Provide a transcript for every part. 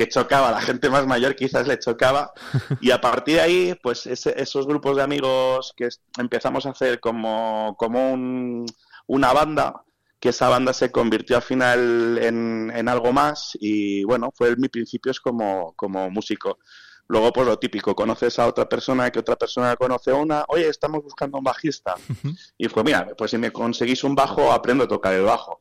que chocaba, a la gente más mayor quizás le chocaba. Y a partir de ahí, pues esos grupos de amigos que empezamos a hacer como, como una banda, que esa banda se convirtió al final en, en algo más y bueno, fue mi principio es como, como músico. Luego, pues lo típico, conoces a otra persona, que otra persona conoce a una, oye, estamos buscando un bajista. Y fue, mira, pues si me conseguís un bajo, aprendo a tocar el bajo.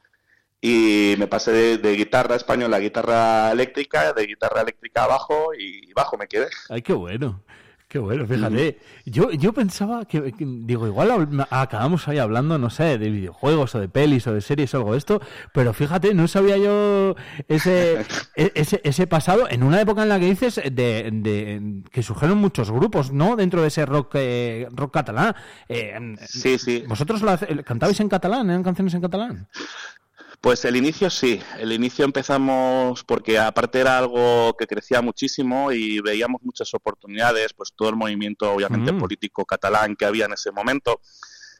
Y me pasé de, guitarra española a guitarra eléctrica, de guitarra eléctrica a bajo y bajo me quedé. Ay, qué bueno. Qué bueno, fíjate. Yo, yo pensaba que, digo, igual acabamos ahí hablando, no sé, de videojuegos o de pelis o de series o algo de esto, pero fíjate, no sabía yo ese, e, ese, ese pasado en una época en la que dices de, de que surgieron muchos grupos, ¿no? Dentro de ese rock, eh, rock catalán. Eh, sí, sí. ¿Vosotros cantabais en catalán? ¿Eran canciones en catalán? Pues el inicio sí, el inicio empezamos porque aparte era algo que crecía muchísimo y veíamos muchas oportunidades, pues todo el movimiento obviamente mm. político catalán que había en ese momento.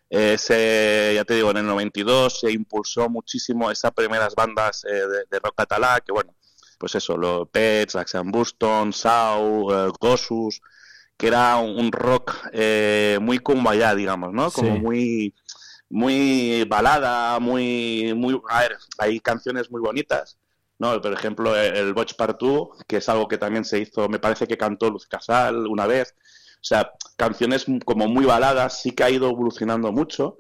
Ese, ya te digo, en el 92 se impulsó muchísimo esas primeras bandas eh, de, rock catalán, que bueno, pues eso, los Pets, Axiom Buston, Sau, uh, Gossus, que era un, rock eh, muy cumbayá, digamos, ¿no? Como muy muy balada, muy, muy, a ver, hay canciones muy bonitas, ¿no? Por ejemplo, el Watch Part 2, que es algo que también se hizo, me parece que cantó Luz Casal una vez, o sea, canciones como muy baladas, sí que ha ido evolucionando mucho,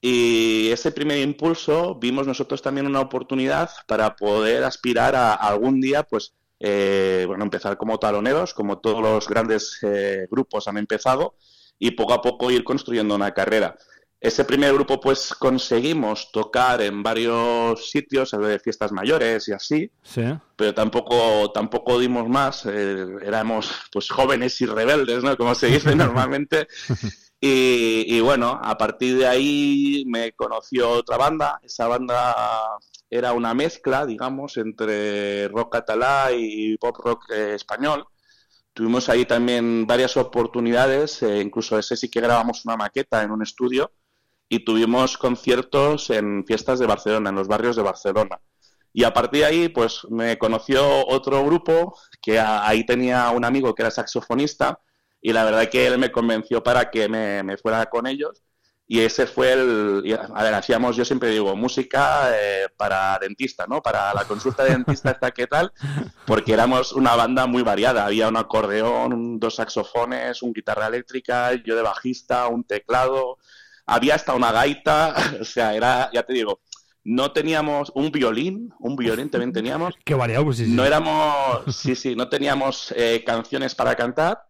y ese primer impulso vimos nosotros también una oportunidad para poder aspirar a, algún día, pues, eh, bueno, empezar como taloneros, como todos los grandes eh, grupos han empezado, y poco a poco ir construyendo una carrera. Ese primer grupo, pues conseguimos tocar en varios sitios, de fiestas mayores y así, pero tampoco, tampoco dimos más. Eh, éramos pues jóvenes y rebeldes, ¿no? Como se dice normalmente. Y, bueno, a partir de ahí me conoció otra banda. Esa banda era una mezcla, digamos, entre rock catalá y pop rock eh, español. Tuvimos ahí también varias oportunidades, eh, incluso ese sí que grabamos una maqueta en un estudio y tuvimos conciertos en fiestas de Barcelona, en los barrios de Barcelona. Y a partir de ahí, pues me conoció otro grupo, que ahí tenía un amigo que era saxofonista, y la verdad que él me convenció para que me, fuera con ellos. Y ese fue el. A ver, hacíamos, yo siempre digo, música eh, para dentista, ¿no? Para la consulta de dentista, ¿está qué tal? Porque éramos una banda muy variada. Había un acordeón, dos saxofones, un guitarra eléctrica, yo de bajista, un teclado, había hasta una gaita, o sea, era, ya te digo, no teníamos un violín, un violín también teníamos. Qué variado, pues sí, sí. No éramos, sí, sí, no teníamos eh, canciones para cantar,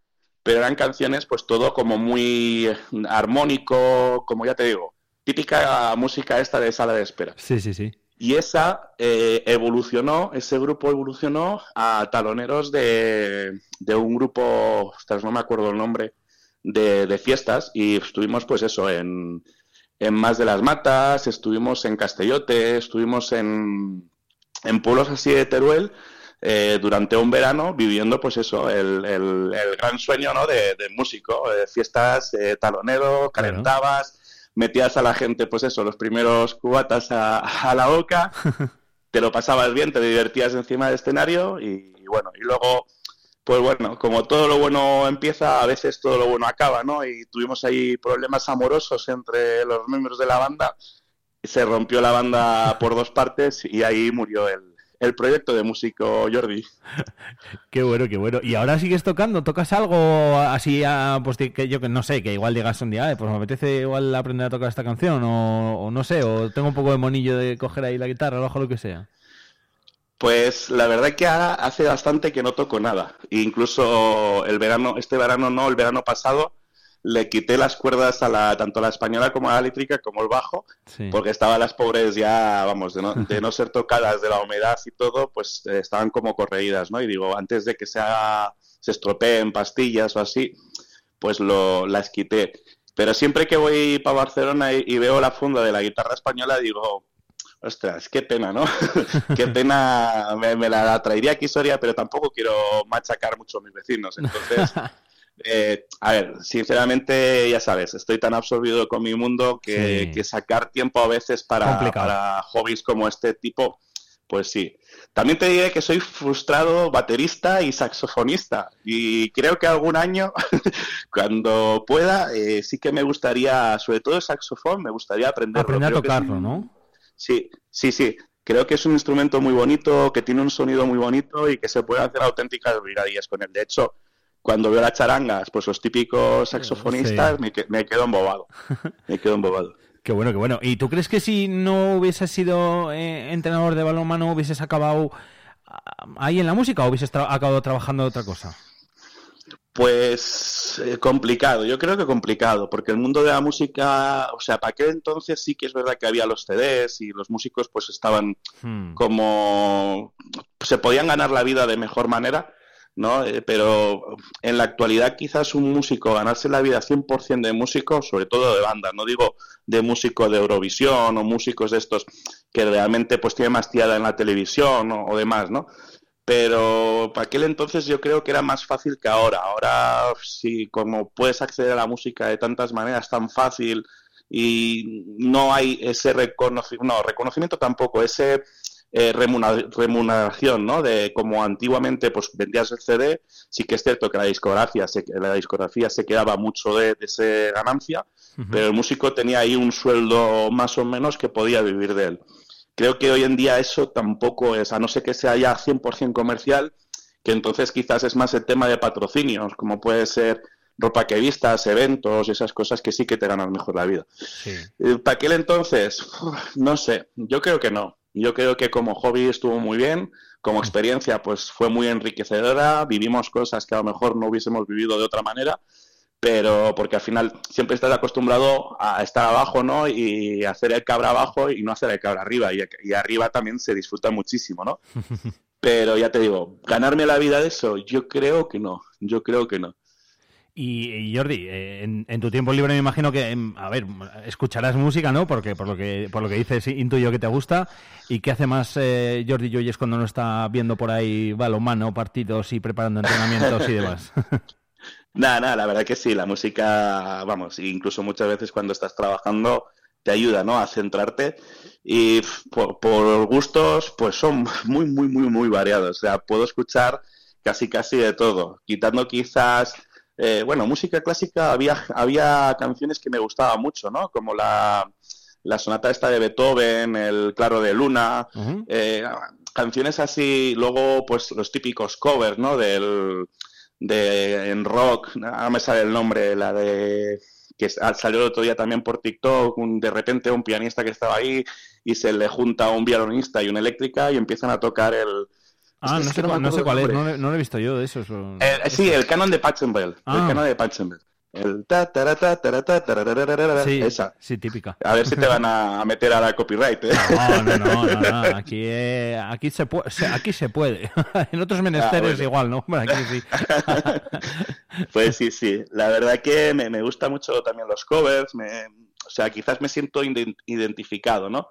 pero eran canciones, pues todo como muy armónico, como ya te digo, típica música esta de sala de espera. Sí, sí, sí. Y esa eh, evolucionó, ese grupo evolucionó a taloneros de, de un grupo, ostras, no me acuerdo el nombre, de, fiestas y estuvimos pues eso en, en Más de las Matas, estuvimos en Castellote, estuvimos en, en pueblos así de Teruel eh, durante un verano viviendo pues eso, el, el, gran sueño ¿no? de, músico, de fiestas, eh, talonero, calentabas, metías a la gente pues eso, los primeros cubatas a, la boca, te lo pasabas bien, te divertías encima del escenario y bueno, y luego pues bueno, como todo lo bueno empieza, a veces todo lo bueno acaba, ¿no? Y tuvimos ahí problemas amorosos entre los miembros de la banda. Se rompió la banda por dos partes y ahí murió el, el proyecto de músico Jordi. qué bueno, qué bueno. ¿Y ahora sigues tocando? ¿Tocas algo así, pues que yo que no sé, que igual digas un día, pues me apetece igual aprender a tocar esta canción o, o, no sé, o tengo un poco de monillo de coger ahí la guitarra, o lo que sea? Pues la verdad que hace bastante que no toco nada. Incluso el verano, este verano no, el verano pasado, le quité las cuerdas a la, tanto a la española como a la eléctrica como el bajo, porque estaban las pobres ya, vamos, de no, de no, ser tocadas de la humedad y todo, pues eh, estaban como correídas, ¿no? Y digo, antes de que se haga, se estropeen pastillas o así, pues lo, las quité. Pero siempre que voy para Barcelona y veo la funda de la guitarra española, digo, Ostras, qué pena, ¿no? qué pena, me, la traería aquí Soria, pero tampoco quiero machacar mucho a mis vecinos. Entonces, eh, a ver, sinceramente, ya sabes, estoy tan absorbido con mi mundo que, sacar tiempo a veces para, para hobbies como este tipo, pues sí. También te diré que soy frustrado baterista y saxofonista y creo que algún año, cuando pueda, eh, sí que me gustaría, sobre todo el saxofón, me gustaría aprender. Aprender a tocarlo, ¿no? Sí, sí, sí. Creo que es un instrumento muy bonito, que tiene un sonido muy bonito y que se puede hacer auténticas brigadillas con él. De hecho, cuando veo las charangas, pues los típicos saxofonistas, me, me quedo embobado. Me quedo embobado. Qué bueno, qué bueno. ¿Y tú crees que si no hubieses sido eh, entrenador de balonmano hubieses acabado ah, ahí en la música o hubieses acabado trabajando de otra cosa? Pues eh, complicado, yo creo que complicado, porque el mundo de la música, o sea, para aquel entonces sí que es verdad que había los CDs y los músicos pues estaban hmm. como se podían ganar la vida de mejor manera, ¿no? Eh, pero en la actualidad quizás un músico ganarse la vida 100% de músico, sobre todo de banda, no digo de músico de Eurovisión o músicos de estos que realmente pues tiene más tirada en la televisión o, demás, ¿no? Pero para aquel entonces yo creo que era más fácil que ahora. Ahora sí, como puedes acceder a la música de tantas maneras tan fácil y no hay ese reconocimiento, no, reconocimiento tampoco, ese eh, remuneración, ¿no? De como antiguamente pues vendías el CD, sí que es cierto que la discografía se, la discografía se quedaba mucho de, esa ganancia, pero el músico tenía ahí un sueldo más o menos que podía vivir de él. Creo que hoy en día eso tampoco es, a no ser que sea ya 100% comercial, que entonces quizás es más el tema de patrocinios, como puede ser ropa que vistas, eventos y esas cosas que sí que te ganan mejor la vida. Eh, para aquel entonces, no sé, yo creo que no. Yo creo que como hobby estuvo muy bien, como experiencia pues fue muy enriquecedora, vivimos cosas que a lo mejor no hubiésemos vivido de otra manera, pero porque al final siempre estás acostumbrado a estar abajo, ¿no? Y hacer el cabra abajo y no hacer el cabra arriba, y, y arriba también se disfruta muchísimo, ¿no? Pero ya te digo, ganarme la vida de eso, yo creo que no, yo creo que no. Y, Jordi, eh, en, tu tiempo libre me imagino que, em, a ver, escucharás música, ¿no? Porque por lo que por lo que dices intuyo que te gusta. ¿Y qué hace más eh, Jordi Joyes cuando no está viendo por ahí balonmano, partidos y preparando entrenamientos y demás? Nada, nada, la verdad que sí, la música, vamos, incluso muchas veces cuando estás trabajando te ayuda, ¿no? A centrarte y por, por gustos, pues son muy, muy, muy, muy variados. O sea, puedo escuchar casi, casi de todo, quitando quizás eh, bueno, música clásica había, había canciones que me gustaban mucho, ¿no? Como la, la sonata esta de Beethoven, el Claro de Luna, eh, canciones así, luego pues los típicos covers, ¿no? Del, de, en rock, no me sale el nombre, la de que salió el otro día también por TikTok, de repente un pianista que estaba ahí y se le junta un violonista y una eléctrica y empiezan a tocar el, Ah, no, sé, no sé cuál es, no, no, lo he visto yo de esos. Eh, sí, el canon de Pachenbel. El ah. canon de Pachenbel. El ta, ta, ta, ta, sí, esa. Sí, típica. A ver si te van a meter a la copyright. ¿eh? No, no, no, no, Aquí, eh, aquí, se puede, aquí se puede. en otros menesteres ah, igual, ¿no? Aquí sí. pues sí, sí. La verdad que me, me gustan mucho también los covers. Me, o sea, quizás me siento identificado, ¿no?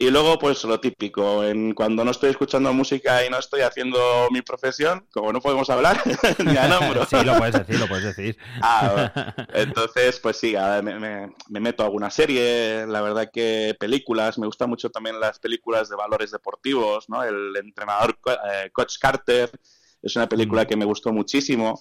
Y luego, pues lo típico, en, cuando no estoy escuchando música y no estoy haciendo mi profesión, como no podemos hablar, ni a nombro. sí, lo puedes decir, lo puedes decir. Ah, entonces, pues sí, me, me, meto a alguna serie, la verdad que películas, me gustan mucho también las películas de valores deportivos, ¿no? El entrenador eh, Coach Carter es una película mm. que me gustó muchísimo.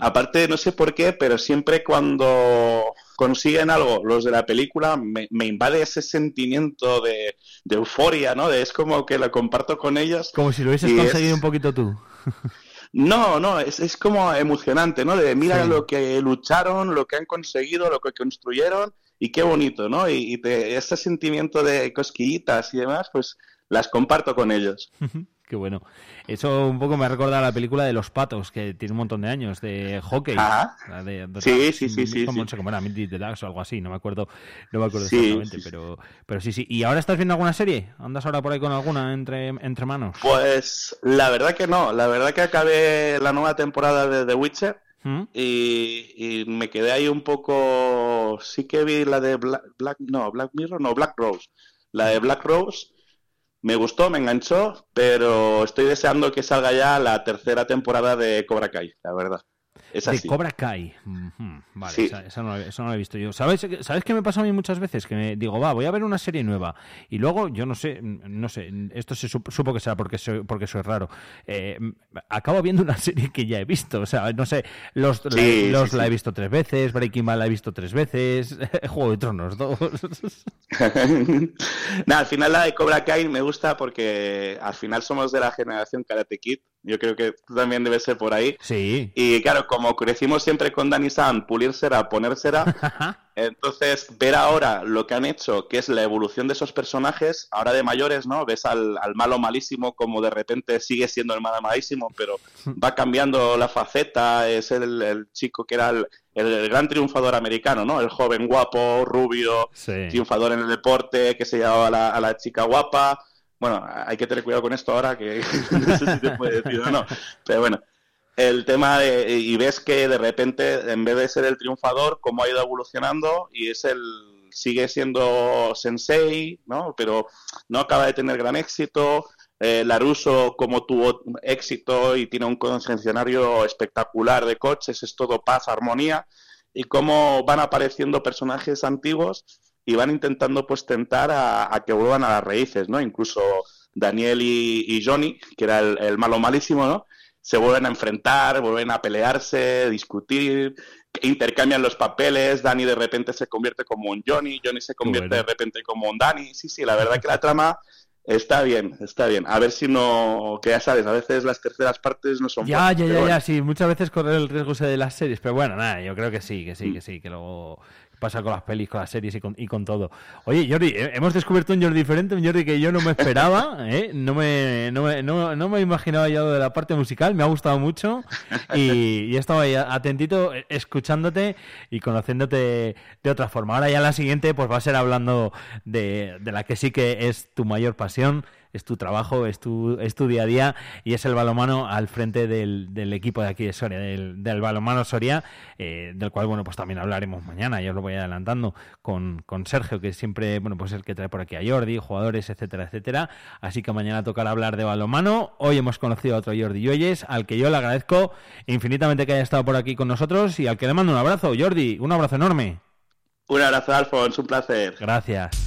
Aparte, no sé por qué, pero siempre cuando consiguen algo, los de la película, me, invade ese sentimiento de, euforia, ¿no? De, es como que lo comparto con ellos. Como si lo hubieses conseguido un poquito tú. No, no, es, es como emocionante, ¿no? De mira lo que lucharon, lo que han conseguido, lo que construyeron y qué bonito, ¿no? Y, ese sentimiento de cosquillitas y demás, pues las comparto con ellos. Qué bueno. Eso un poco me recuerda a la película de Los Patos, que tiene un montón de años, de hockey. Ah, sí, sí, sí, sí. Como, sí. Como era, o algo así, no me acuerdo, no me acuerdo exactamente, pero, pero sí, sí. ¿Y ahora estás viendo alguna serie? ¿Andas ahora por ahí con alguna entre, entre manos? Pues la verdad que no. La verdad que acabé la nueva temporada de The Witcher. ¿Mm? Y, y, me quedé ahí un poco. Sí que vi la de Black, Black, no, Black Mirror, no, Black Rose. La de Black Rose me gustó, me enganchó, pero estoy deseando que salga ya la tercera temporada de Cobra Kai, la verdad. De Cobra Kai. Vale, esa, no, la he visto yo. ¿Sabes, ¿Sabes qué me pasa a mí muchas veces? Que me digo, va, voy a ver una serie nueva. Y luego, yo no sé, no sé, esto se supo, que sea porque soy, porque soy raro. Eh, acabo viendo una serie que ya he visto. O sea, no sé, Los, los la he visto tres veces, Breaking Bad la he visto tres veces, Juego de Tronos dos. Nada, al final la de Cobra Kai me gusta porque al final somos de la generación Karate Kid yo creo que también debes ser por ahí. Sí. Y claro, como crecimos siempre con Dani San, pulírsela, ponérsela, entonces ver ahora lo que han hecho, que es la evolución de esos personajes, ahora de mayores, ¿no? Ves al, malo malísimo como de repente sigue siendo el malo malísimo, pero va cambiando la faceta, es el, chico que era el, gran triunfador americano, ¿no? El joven guapo, rubio, triunfador en el deporte, que se llevaba a la chica guapa bueno, hay que tener cuidado con esto ahora, que no sé si se puede decir o no. Pero bueno, el tema de, y ves que de repente, en vez de ser el triunfador, cómo ha ido evolucionando y es el, sigue siendo sensei, ¿no? Pero no acaba de tener gran éxito. Eh, Laruso, como tuvo éxito y tiene un concesionario espectacular de coches, es todo paz, armonía. Y cómo van apareciendo personajes antiguos y van intentando pues tentar a, que vuelvan a las raíces, ¿no? Incluso Daniel y, Johnny, que era el, malo malísimo, ¿no? Se vuelven a enfrentar, vuelven a pelearse, discutir, intercambian los papeles, Dani de repente se convierte como un Johnny, Johnny se convierte de repente como un Dani. Sí, sí, la verdad que la trama Está bien, está bien. A ver si no, que ya sabes, a veces las terceras partes no son. Ya, ya, ya, ya, sí. Muchas veces correr el riesgo de las series, pero bueno, nada, yo creo que sí, que sí, mm. que sí, que luego pasa con las pelis, con las series y con, y con todo. Oye, Jordi, hemos descubierto un Jordi diferente, un Jordi que yo no me esperaba, ¿eh? no, me, no, me, no, me imaginaba ya de la parte musical, me ha gustado mucho y, y he estado ahí atentito eh, escuchándote y conociéndote de otra forma. Ahora ya la siguiente pues va a ser hablando de, de la que sí que es tu mayor pasión es tu trabajo, es tu, es tu día a día y es el balomano al frente del, del equipo de aquí de Soria, del, del balomano Soria, eh, del cual, bueno, pues también hablaremos mañana, ya os lo voy adelantando, con, con Sergio, que siempre, bueno, pues el que trae por aquí a Jordi, jugadores, etcétera, etcétera. Así que mañana tocará hablar de balomano. Hoy hemos conocido a otro Jordi Yoyes, al que yo le agradezco infinitamente que haya estado por aquí con nosotros y al que le mando un abrazo. Jordi, un abrazo enorme. Un abrazo, Alfonso, un placer. Gracias.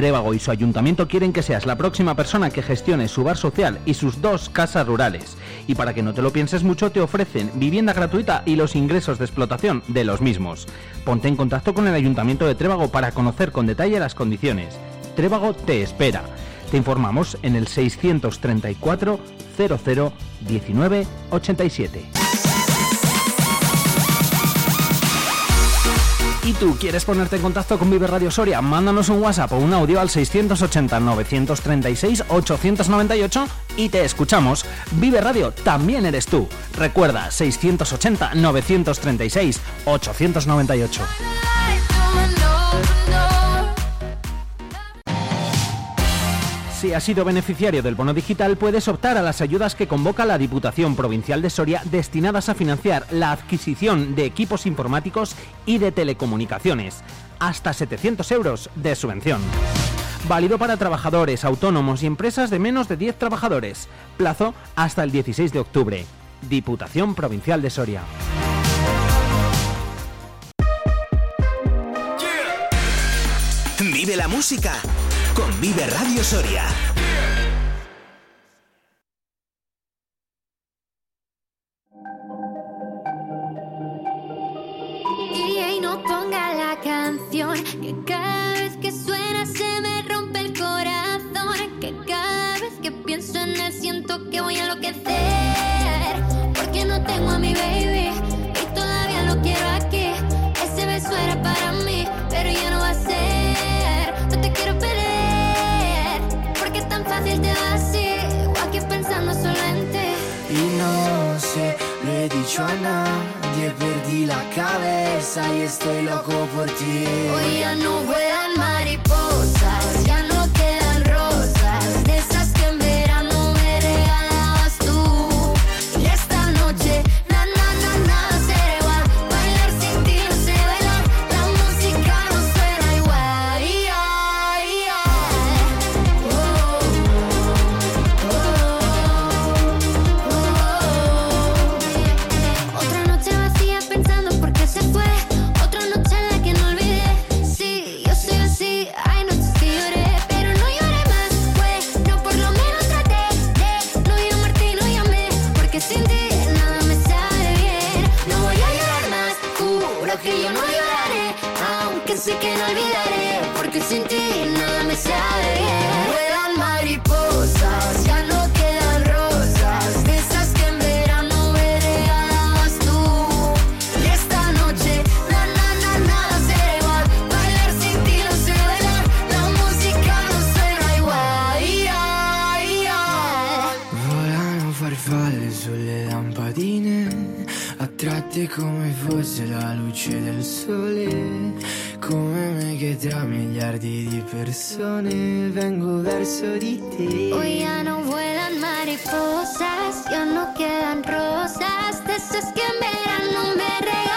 Trébago y su ayuntamiento quieren que seas la próxima persona que gestione su bar social y sus dos casas rurales. Y para que no te lo pienses mucho, te ofrecen vivienda gratuita y los ingresos de explotación de los mismos. Ponte en contacto con el ayuntamiento de Trébago para conocer con detalle las condiciones. Trébago te espera. Te informamos en el 634 00 19 87. ¿Y tú quieres ponerte en contacto con Vive Radio Soria? Mándanos un WhatsApp o un audio al 680-936-898 y te escuchamos. Vive Radio también eres tú. Recuerda, 680-936-898. Si has sido beneficiario del bono digital, puedes optar a las ayudas que convoca la Diputación Provincial de Soria destinadas a financiar la adquisición de equipos informáticos y de telecomunicaciones. Hasta 700 euros de subvención. Válido para trabajadores, autónomos y empresas de menos de 10 trabajadores. Plazo hasta el 16 de octubre. Diputación Provincial de Soria. Vive la música con Vive Radio Soria. Y estoy loco por ti. Fosse la luce del sole. Come me che tra miliardi di persone vengo verso di te. Hoy ya no vuelan mariposas, ya no quedan rosas. De esas que en verano me regalabas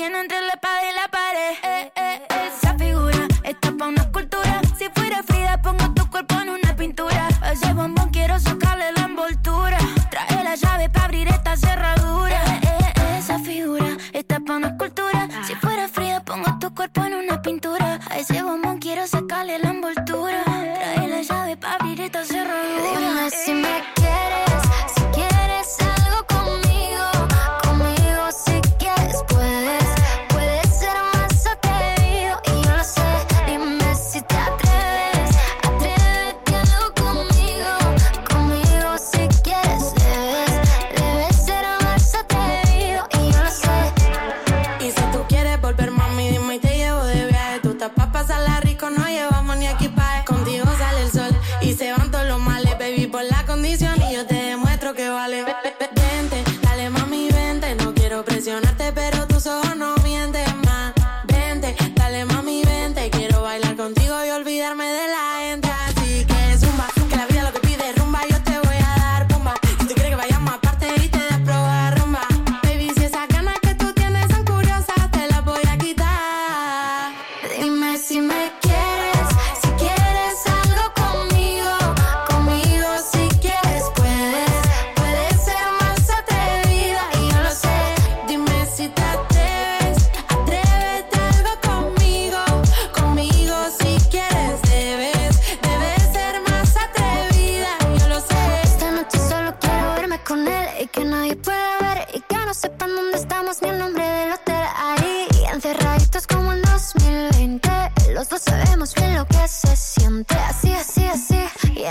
tiene entre la espada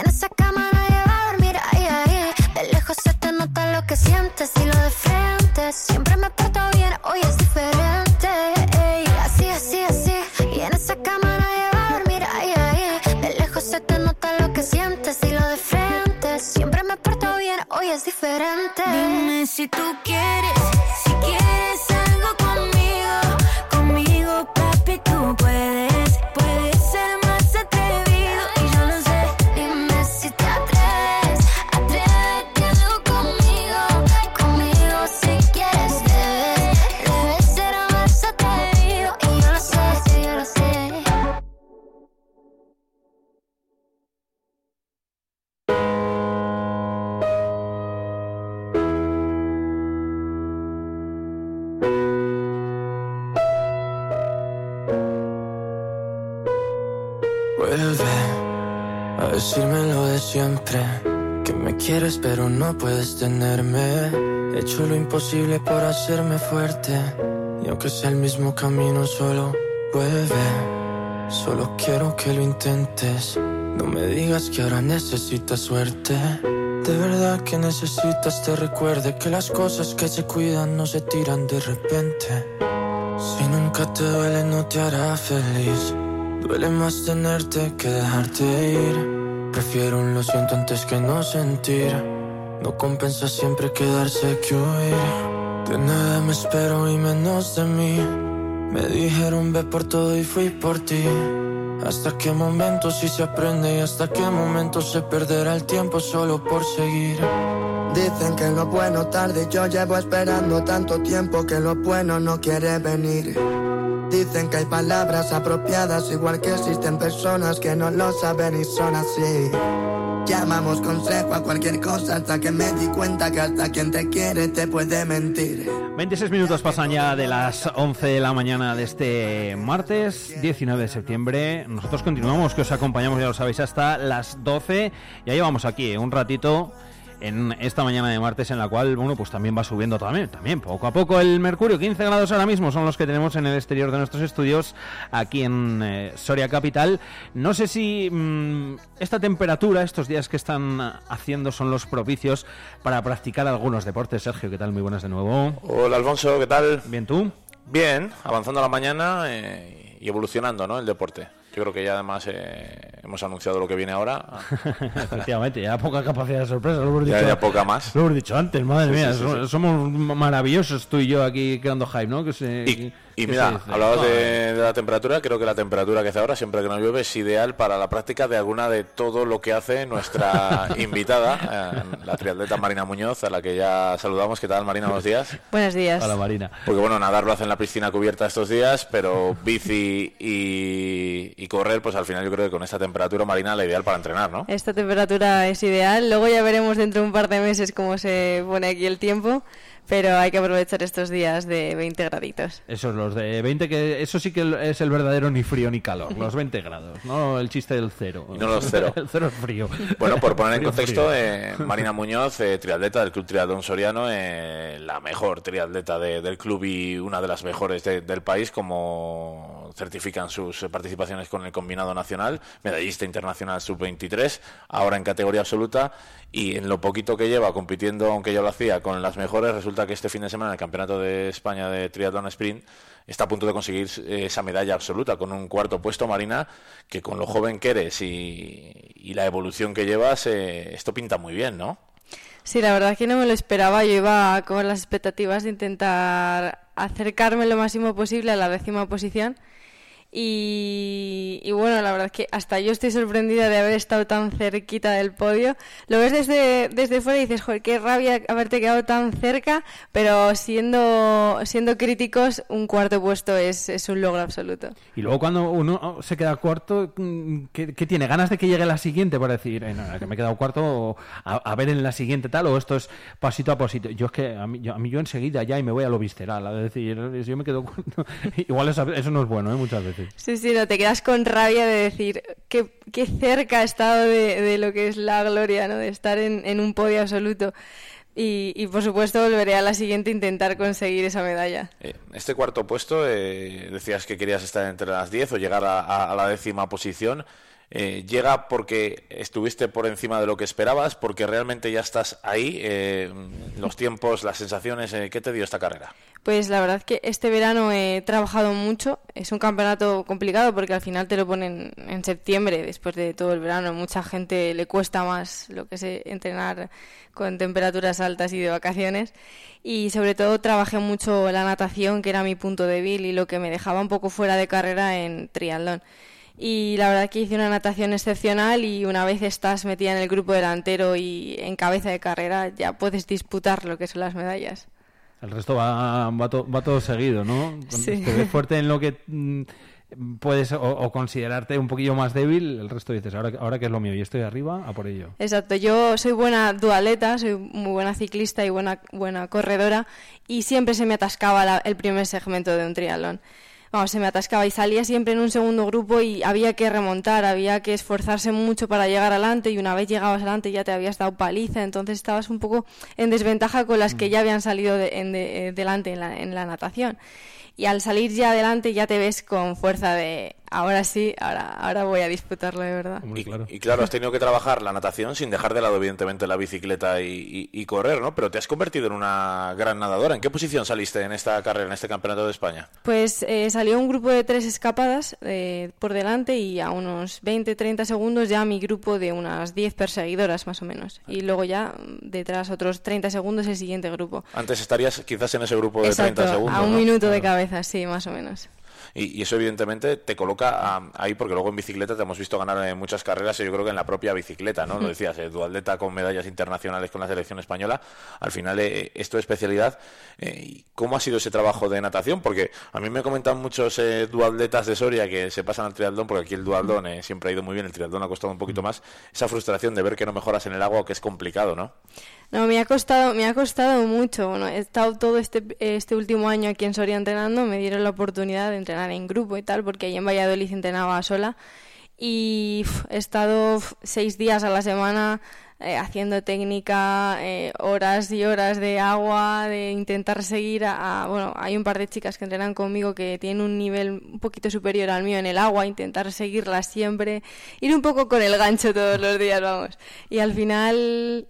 esa cama nadie va a dormir ahí, ahí. De lejos se te nota lo que sientes y lo de frente. Siempre me porto bien, hoy es diferente. Así, así, así. Y en esa cama nadie va a dormir ahí, ahí. De lejos se te nota lo que sientes y lo de frente. Siempre me porto bien, hoy es diferente. Dime si tú quieres, pero no puedes tenerme. He hecho lo imposible por hacerme fuerte. Y aunque sea el mismo camino, solo vuelve. Solo quiero que lo intentes. No me digas que ahora necesitas suerte. De verdad que necesitas te recuerde que las cosas que se cuidan no se tiran de repente. Si nunca te duele no te hará feliz. Duele más tenerte que dejarte ir. Prefiero un lo siento antes que no sentir. No compensa siempre quedarse que huir. De nada me espero y menos de mí. Me dijeron ve por todo y fui por ti. Hasta qué momento sí se aprende y hasta qué momento se perderá el tiempo solo por seguir. Dicen que lo bueno tarde, yo llevo esperando tanto tiempo que lo bueno no quiere venir. Dicen que hay palabras apropiadas, igual que existen personas que no lo saben y son así. Llamamos consejo a cualquier cosa hasta que me di cuenta que hasta quien te quiere te puede mentir. 26 minutos pasan ya de las 11 de la mañana de este martes 19 de septiembre. Nosotros continuamos, que os acompañamos, ya lo sabéis, hasta las 12. Ya llevamos aquí un ratito en esta mañana de martes en la cual, bueno, pues también va subiendo también, también poco a poco el mercurio. 15 grados ahora mismo son los que tenemos en el exterior de nuestros estudios aquí en eh, Soria Capital. No sé si mm, esta temperatura, estos días que están haciendo son los propicios para practicar algunos deportes. Sergio, ¿qué tal? Muy buenas de nuevo. Hola Alfonso, ¿qué tal? Bien, ¿tú? Bien, avanzando la mañana eh, y evolucionando, ¿no? El deporte. Yo creo que ya además eh, hemos anunciado lo que viene ahora. Efectivamente, ya poca capacidad de sorpresa, lo hemos dicho. Ya, ya poca más. Lo hemos dicho antes, madre Sí, mía, sí, sí, somos maravillosos tú y yo aquí creando hype, ¿no? Que se, Y, y mira, hablabas Ah, de, de la temperatura, creo que la temperatura que hace ahora, siempre que no llueve, es ideal para la práctica de alguna de todo lo que hace nuestra invitada, eh, la triatleta Marina Muñoz, a la que ya saludamos. ¿Qué tal, Marina? Buenos días. Buenos días. Hola Marina. Porque bueno, nadar lo hace en la piscina cubierta estos días, pero bici y, y correr, pues al final yo creo que con esta temperatura marina la ideal para entrenar, ¿no? Esta temperatura es ideal. Luego ya veremos dentro de un par de meses cómo se pone aquí el tiempo, pero hay que aprovechar estos días de 20 graditos. Esos los de 20, que eso sí que es el verdadero ni frío ni calor, los 20 grados, no el chiste del cero. Y no los cero. el cero es frío. Bueno, por poner en contexto, eh, Marina Muñoz, eh, triatleta del Club Triatlón Soriano, eh, la mejor triatleta de- del club y una de las mejores de- del país, como certifican sus participaciones con el combinado nacional, medallista internacional sub-23, ahora en categoría absoluta, y en lo poquito que lleva compitiendo, aunque yo lo hacía, con las mejores, resulta que este fin de semana el Campeonato de España de Triatlón Sprint está a punto de conseguir eh, esa medalla absoluta con un cuarto puesto, Marina, que con lo joven que eres y, y la evolución que llevas, eh, esto pinta muy bien, ¿no? Sí, la verdad es que no me lo esperaba. Yo iba con las expectativas de intentar acercarme lo máximo posible a la décima posición. Y, bueno, la verdad es que hasta yo estoy sorprendida de haber estado tan cerquita del podio. Lo ves desde, desde fuera y dices, joder, qué rabia haberte quedado tan cerca, pero siendo, siendo críticos, un cuarto puesto es, es un logro absoluto. Y luego cuando uno se queda cuarto, ¿qué, tiene? ¿Ganas de que llegue la siguiente para decir, eh, no, que me he quedado cuarto, o a, ver en la siguiente tal, o esto es pasito a pasito? Yo es que a mí yo, a mí yo enseguida ya y me voy a lo visceral, a decir, yo me quedo cuarto, igual eso, eso no es bueno, ¿eh? muchas veces. Sí, sí, no, te quedas con rabia de decir qué, qué cerca ha estado de, de lo que es la gloria, ¿no? De estar en, en un podio absoluto. Y, y, por supuesto volveré a la siguiente a intentar conseguir esa medalla. Eh, este cuarto puesto, eh, decías que querías estar entre las 10 o llegar a, a- a la décima posición. Eh, ¿Llega porque estuviste por encima de lo que esperabas? ¿Porque realmente ya estás ahí? Eh, los tiempos, las sensaciones, eh, ¿qué te dio esta carrera? Pues la verdad que este verano he trabajado mucho. Es un campeonato complicado porque al final te lo ponen en septiembre, después de todo el verano. Mucha gente le cuesta más lo que es entrenar con temperaturas altas y de vacaciones. Y sobre todo trabajé mucho la natación, que era mi punto débil y lo que me dejaba un poco fuera de carrera en triatlón. Y la verdad que hice una natación excepcional y una vez estás metida en el grupo delantero y en cabeza de carrera, ya puedes disputar lo que son las medallas. El resto va, va, to- va todo seguido, ¿no? Sí. Te ves fuerte en lo que mm, puedes o, o considerarte un poquillo más débil, el resto dices, ahora, ahora que es lo mío y estoy arriba, a por ello. Exacto, yo soy buena dualeta, soy muy buena ciclista y buena, buena corredora y siempre se me atascaba la- el primer segmento de un triatlón. Vamos, se me atascaba y salía siempre en un segundo grupo y había que remontar, había que esforzarse mucho para llegar adelante y una vez llegabas adelante ya te habías dado paliza, entonces estabas un poco en desventaja con las que ya habían salido de- en de- eh, delante en la, en la natación. Y al salir ya adelante ya te ves con fuerza de ahora sí, ahora, ahora voy a disputarlo de verdad. Y, y claro, has tenido que trabajar la natación sin dejar de lado, evidentemente, la bicicleta y, y- y correr, ¿no? Pero te has convertido en una gran nadadora. ¿En qué posición saliste en esta carrera, en este campeonato de España? Pues eh, salió un grupo de tres escapadas eh, por delante y a unos 20-30 segundos ya mi grupo de unas 10 perseguidoras más o menos. Y luego ya detrás otros 30 segundos el siguiente grupo. Antes estarías quizás en ese grupo de Exacto, 30 segundos. a un ¿no? minuto de cabeza, sí, más o menos. Y, y eso evidentemente te coloca ah, ahí porque luego en bicicleta te hemos visto ganar en muchas carreras y yo creo que en la propia bicicleta, ¿no? Lo decías, eh, dualdeta con medallas internacionales con la selección española. Al final eh, es tu especialidad. Eh, ¿y ¿Cómo ha sido ese trabajo de natación? Porque a mí me comentan muchos eh, duatletas de Soria que se pasan al triatlón porque aquí el dualdón eh, siempre ha ido muy bien, el triatlón ha costado un poquito más. Esa frustración de ver que no mejoras en el agua que es complicado, ¿no? No, me ha costado, me ha costado mucho. Bueno, he estado todo este, este último año aquí en Soria entrenando, me dieron la oportunidad de entrenar en grupo y tal, porque ahí en Valladolid entrenaba sola. Y he estado seis días a la semana eh, haciendo técnica, eh, horas y horas de agua, de intentar seguir a, a- Bueno, hay un par de chicas que entrenan conmigo que tienen un nivel un poquito superior al mío en el agua, intentar seguirlas siempre, ir un poco con el gancho todos los días, vamos. Y al final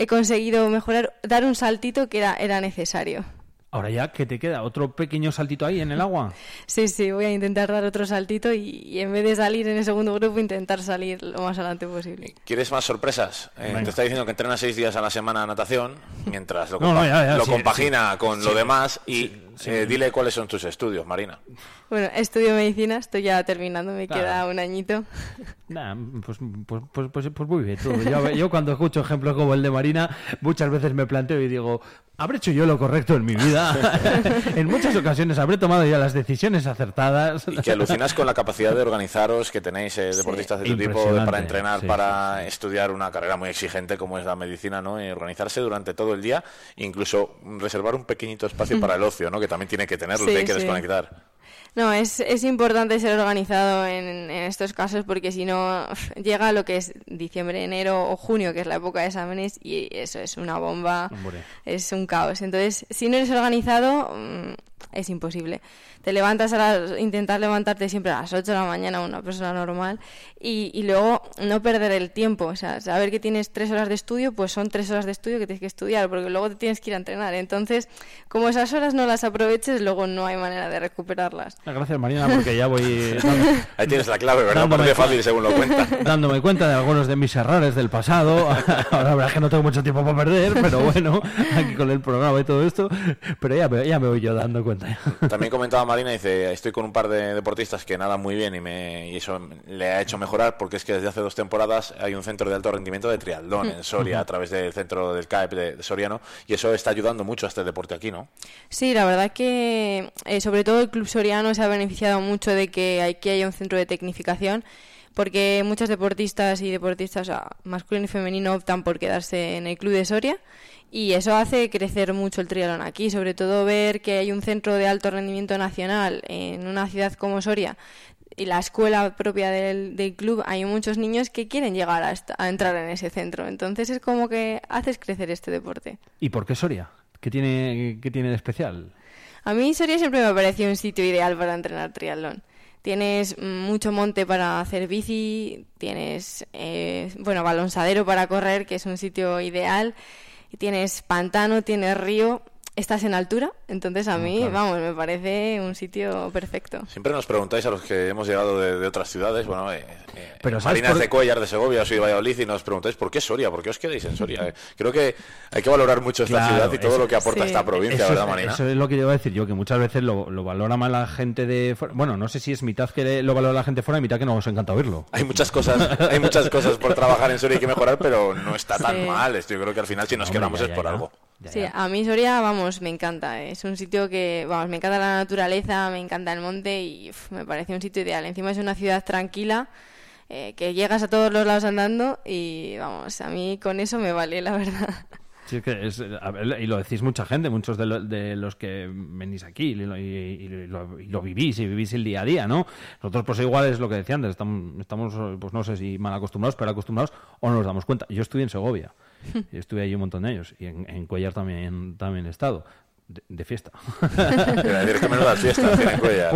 he conseguido mejorar, dar un saltito que era, era necesario. Ahora ya, ¿qué te queda? ¿Otro pequeño saltito ahí en el agua? Sí, sí, voy a intentar dar otro saltito y, y en vez de salir en el segundo grupo, intentar salir lo más adelante posible. ¿Quieres más sorpresas? Eh, te está diciendo que entrena seis días a la semana natación, mientras lo, No, no, compa- ya, ya, lo sí, compagina sí, con sí. lo demás y eh, dile cuáles son tus estudios, Marina. Bueno, estudio medicina, estoy ya terminando, me Claro. queda un añito. Nah, pues, pues, pues, pues, pues muy bien. tú. Yo, yo cuando escucho ejemplos como el de Marina, muchas veces me planteo y digo, ¿habré hecho yo lo correcto en mi vida? en muchas ocasiones habré tomado ya las decisiones acertadas. Y que alucinas con la capacidad de organizaros que tenéis eh, deportistas de tu tipo para entrenar, sí, para estudiar una carrera muy exigente como es la medicina, ¿no? Y organizarse durante todo el día, incluso reservar un pequeñito espacio para el ocio, ¿no? Que también tiene que tenerlo, Sí, que hay que sí. desconectar. No, es, es importante ser organizado en, en estos casos porque si no llega lo que es diciembre, enero o junio, que es la época de exámenes, y eso es una bomba, Hombre. es un caos. Entonces, si no eres organizado, mm, es imposible. Te levantas a las, intentar levantarte siempre a las 8 de la mañana, una persona normal, y, y luego no perder el tiempo. O sea, saber que tienes tres horas de estudio, pues son tres horas de estudio que tienes que estudiar, porque luego te tienes que ir a entrenar. Entonces, como esas horas no las aproveches, luego no hay manera de recuperarlas. Gracias, Marina, porque ya voy Ahí tienes la clave, ¿verdad? Cu- fácil según lo cuenta. dándome cuenta de algunos de mis errores del pasado. Ahora la verdad es que no tengo mucho tiempo para perder, pero bueno, aquí con el programa y todo esto, pero ya me, ya me voy yo dando cuenta. También comentaba Marina, dice, estoy con un par de deportistas que nadan muy bien y, me, y eso le ha hecho mejorar porque es que desde hace dos temporadas hay un centro de alto rendimiento de triatlón en Soria a través del centro del CAEP de, de Soriano y eso está ayudando mucho a este deporte aquí, ¿no? Sí, la verdad que eh, sobre todo el Club Soriano se ha beneficiado mucho de que aquí haya un centro de tecnificación porque muchos deportistas y deportistas o sea, masculino y femenino optan por quedarse en el Club de Soria y eso hace crecer mucho el triatlón aquí, sobre todo ver que hay un centro de alto rendimiento nacional en una ciudad como Soria y la escuela propia del, del club, hay muchos niños que quieren llegar a, esta- a entrar en ese centro. Entonces es como que haces crecer este deporte. ¿Y por qué Soria? ¿Qué tiene, qué tiene de especial? A mí Soria siempre me ha parecido un sitio ideal para entrenar triatlón. Tienes mucho monte para hacer bici, tienes, eh, bueno, balonsadero para correr, que es un sitio ideal, y tienes pantano, tienes río, estás en altura, entonces a mí, vamos, me parece un sitio perfecto. Siempre nos preguntáis a los que hemos llegado de, de otras ciudades, bueno, eh, eh, Pero ¿sabes Marinas por- de Cuellar, de Segovia, soy de Valladolid y nos preguntáis por qué Soria, por qué os quedáis en Soria. Eh, Creo que hay que valorar mucho esta Claro, ciudad y todo eso- lo que aporta sí. esta provincia, Eso ¿verdad, Marina? eso es lo que yo iba a decir yo, que muchas veces lo, lo valora más la gente de fuera. Bueno, no sé si es mitad que lo valora la gente fuera y mitad que nos encanta oírlo. Hay muchas cosas, hay muchas cosas por trabajar en Soria y que mejorar, pero no está tan Sí. mal. Esto Yo creo que al final si nos Hombre, quedamos ya, es por ya. algo. Ya, Sí, ya. a mí Soria, vamos, me encanta. Es un sitio que, vamos, me encanta la naturaleza, me encanta el monte y uf, me parece un sitio ideal. Encima es una ciudad tranquila, eh, que llegas a todos los lados andando y, vamos, a mí con eso me vale, la verdad. Sí, es que es- ver, y lo decís mucha gente, muchos de, lo- de los que venís aquí y lo, y- y lo- y lo vivís y vivís el día a día, ¿no? Nosotros, pues igual es lo que decía antes, estamos, estamos, pues no sé si mal acostumbrados, pero acostumbrados o no nos damos cuenta. Yo estuve en Segovia, estuve allí un montón de años, y en, en Cuellar también, también he estado, de, de fiesta. A decir que fiestas tiene Cuellar.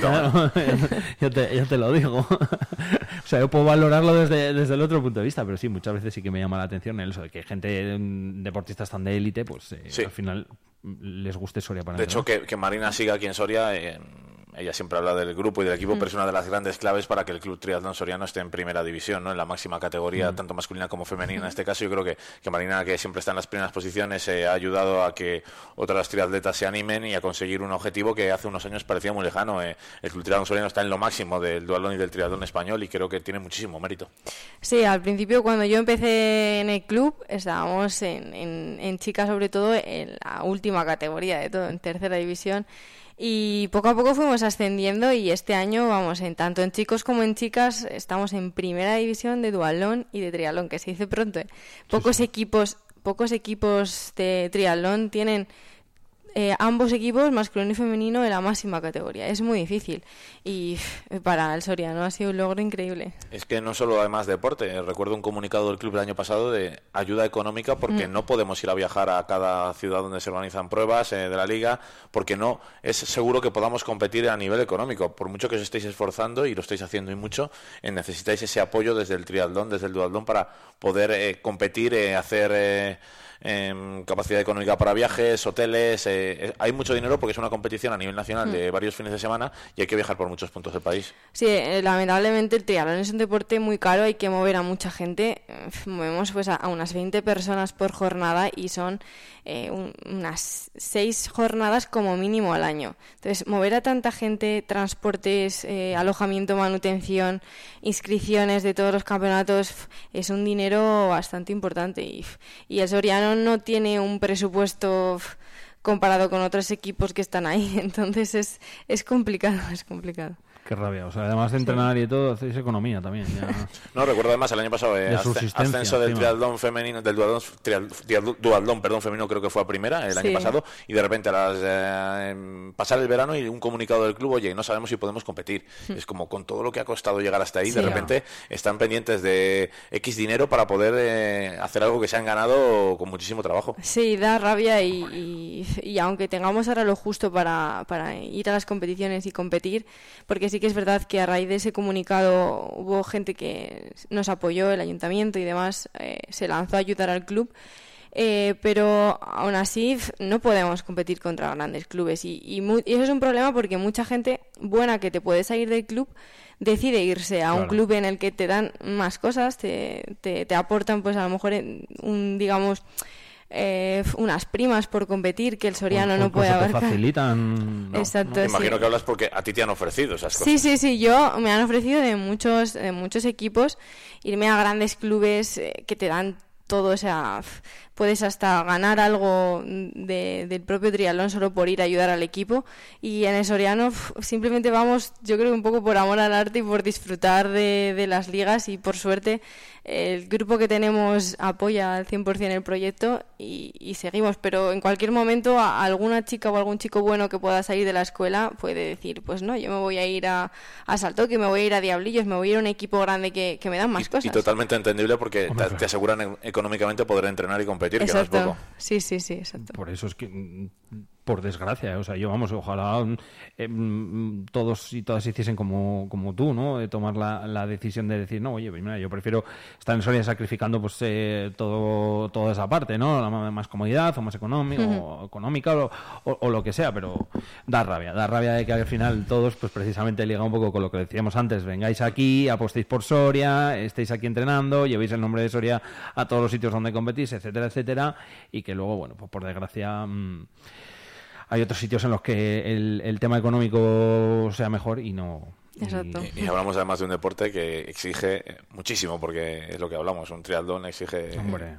Claro. yo, te, yo te lo digo. o sea, yo puedo valorarlo desde, desde el otro punto de vista, pero sí, muchas veces sí que me llama la atención el eso de que gente, mm, deportistas tan de élite, pues eh, Sí. al final mm, les guste Soria para De hecho, que, que Marina siga aquí en Soria, eh, ella siempre habla del grupo y del equipo, pero es una de las grandes claves para que el Club Triatlón Soriano esté en primera división, ¿no? en la máxima categoría, tanto masculina como femenina. En este caso, yo creo que, que Marina, que siempre está en las primeras posiciones, eh, ha ayudado a que otras triatletas se animen y a conseguir un objetivo que hace unos años parecía muy lejano. eh. El Club Triatlón Soriano está en lo máximo del dualón y del triatlón español y creo que tiene muchísimo mérito. Sí, al principio cuando yo empecé en el club estábamos en, en, en chicas sobre todo en la última categoría de todo, en tercera división y poco a poco fuimos ascendiendo y este año vamos en tanto en chicos como en chicas estamos en primera división de dualón y de triatlón que se dice pronto. ¿eh? Pocos equipos pocos equipos de triatlón tienen eh, ambos equipos, masculino y femenino, en la máxima categoría. Es muy difícil. Y para el Soriano ha sido un logro increíble. Es que no solo además deporte, eh, recuerdo un comunicado del club el año pasado de ayuda económica porque no podemos ir a viajar a cada ciudad donde se organizan pruebas eh, de la liga, porque no es seguro que podamos competir a nivel económico. Por mucho que os estéis esforzando y lo estáis haciendo y mucho, eh, necesitáis ese apoyo desde el triatlón, desde el duatlón para poder eh, competir, eh, hacer... eh, em, capacidad económica para viajes, hoteles, eh, eh, hay mucho dinero porque es una competición a nivel nacional Mm. de varios fines de semana y hay que viajar por muchos puntos del país. Sí, eh, lamentablemente el triatlón es un deporte muy caro, hay que mover a mucha gente. Movemos pues a, a unas 20 personas por jornada y son eh, un- unas 6 jornadas como mínimo al año. Entonces, mover a tanta gente, transportes, eh, alojamiento, manutención, inscripciones de todos los campeonatos, es un dinero bastante importante. Y, y el Soriano no tiene un presupuesto comparado con otros equipos que están ahí. Entonces, es, es complicado, es complicado. Qué rabia. O sea, además de entrenar y todo, hacéis economía también. ya. No, recuerdo además el año pasado eh, ascenso del encima. triatlón femenino, del duatlón, trial- trial- duatlón, perdón, femenino creo que fue a primera el Sí. año pasado y de repente a las, eh, pasar el verano y un comunicado del club, oye, no sabemos si podemos competir. Es como con todo lo que ha costado llegar hasta ahí, de Hmm. Repente están pendientes de X dinero para poder eh, hacer algo que se han ganado con muchísimo trabajo. Sí, da rabia y, y- y aunque tengamos ahora lo justo para, para ir a las competiciones y competir, porque sí que es verdad que a raíz de ese comunicado hubo gente que nos apoyó, el ayuntamiento y demás, eh, se lanzó a ayudar al club. eh, pero aún así no podemos competir contra grandes clubes y, y y eso es un problema porque mucha gente buena que te puede salir del club decide irse a un Claro. club en el que te dan más cosas, te, te, te aportan pues a lo mejor un digamos eh, unas primas por competir que el Soriano no Incluso puede te abarcar. facilitan. ¿no? Exacto, Me sí. imagino que hablas porque a ti te han ofrecido esas cosas. Sí, sí, sí, yo me han ofrecido de muchos, de muchos equipos irme a grandes clubes eh, que te dan todo, o sea, puedes hasta ganar algo de- del propio triatlón solo por ir a ayudar al equipo. Y en el Soriano simplemente vamos, yo creo que un poco por amor al arte y por disfrutar de, de las ligas y por suerte el grupo que tenemos apoya al 100% el proyecto y, y seguimos, pero en cualquier momento a- alguna chica o algún chico bueno que pueda salir de la escuela puede decir, pues no, yo me voy a ir a, a Saltoque, me voy a ir a Diablillos, me voy a ir a un equipo grande que, que me dan más Y cosas. totalmente entendible porque te, te aseguran e- económicamente poder entrenar y competir, que no es Exacto. poco. Sí, sí, sí, exacto. Por eso es que, mm, por desgracia, o sea, yo vamos, ojalá mm, eh, mm, todos y todas hiciesen como, como tú, ¿no? De tomar la, la decisión de decir, no, oye, pues mira, yo prefiero estar en Soria sacrificando pues eh, todo, toda esa parte, ¿no? La más comodidad o más económica, o, económica o, o- o lo que sea, pero da rabia, da rabia de que al final todos, pues precisamente liga un poco con lo que decíamos antes, vengáis aquí, apostéis por Soria, estéis aquí entrenando, llevéis el nombre de Soria a todos los sitios donde competís, etcétera, etcétera, y que luego, bueno, pues por desgracia... mm, hay otros sitios en los que el, el tema económico sea mejor y no. y- Exacto. Y hablamos además de un deporte que exige muchísimo, porque es lo que hablamos, un triatlón exige Hombre.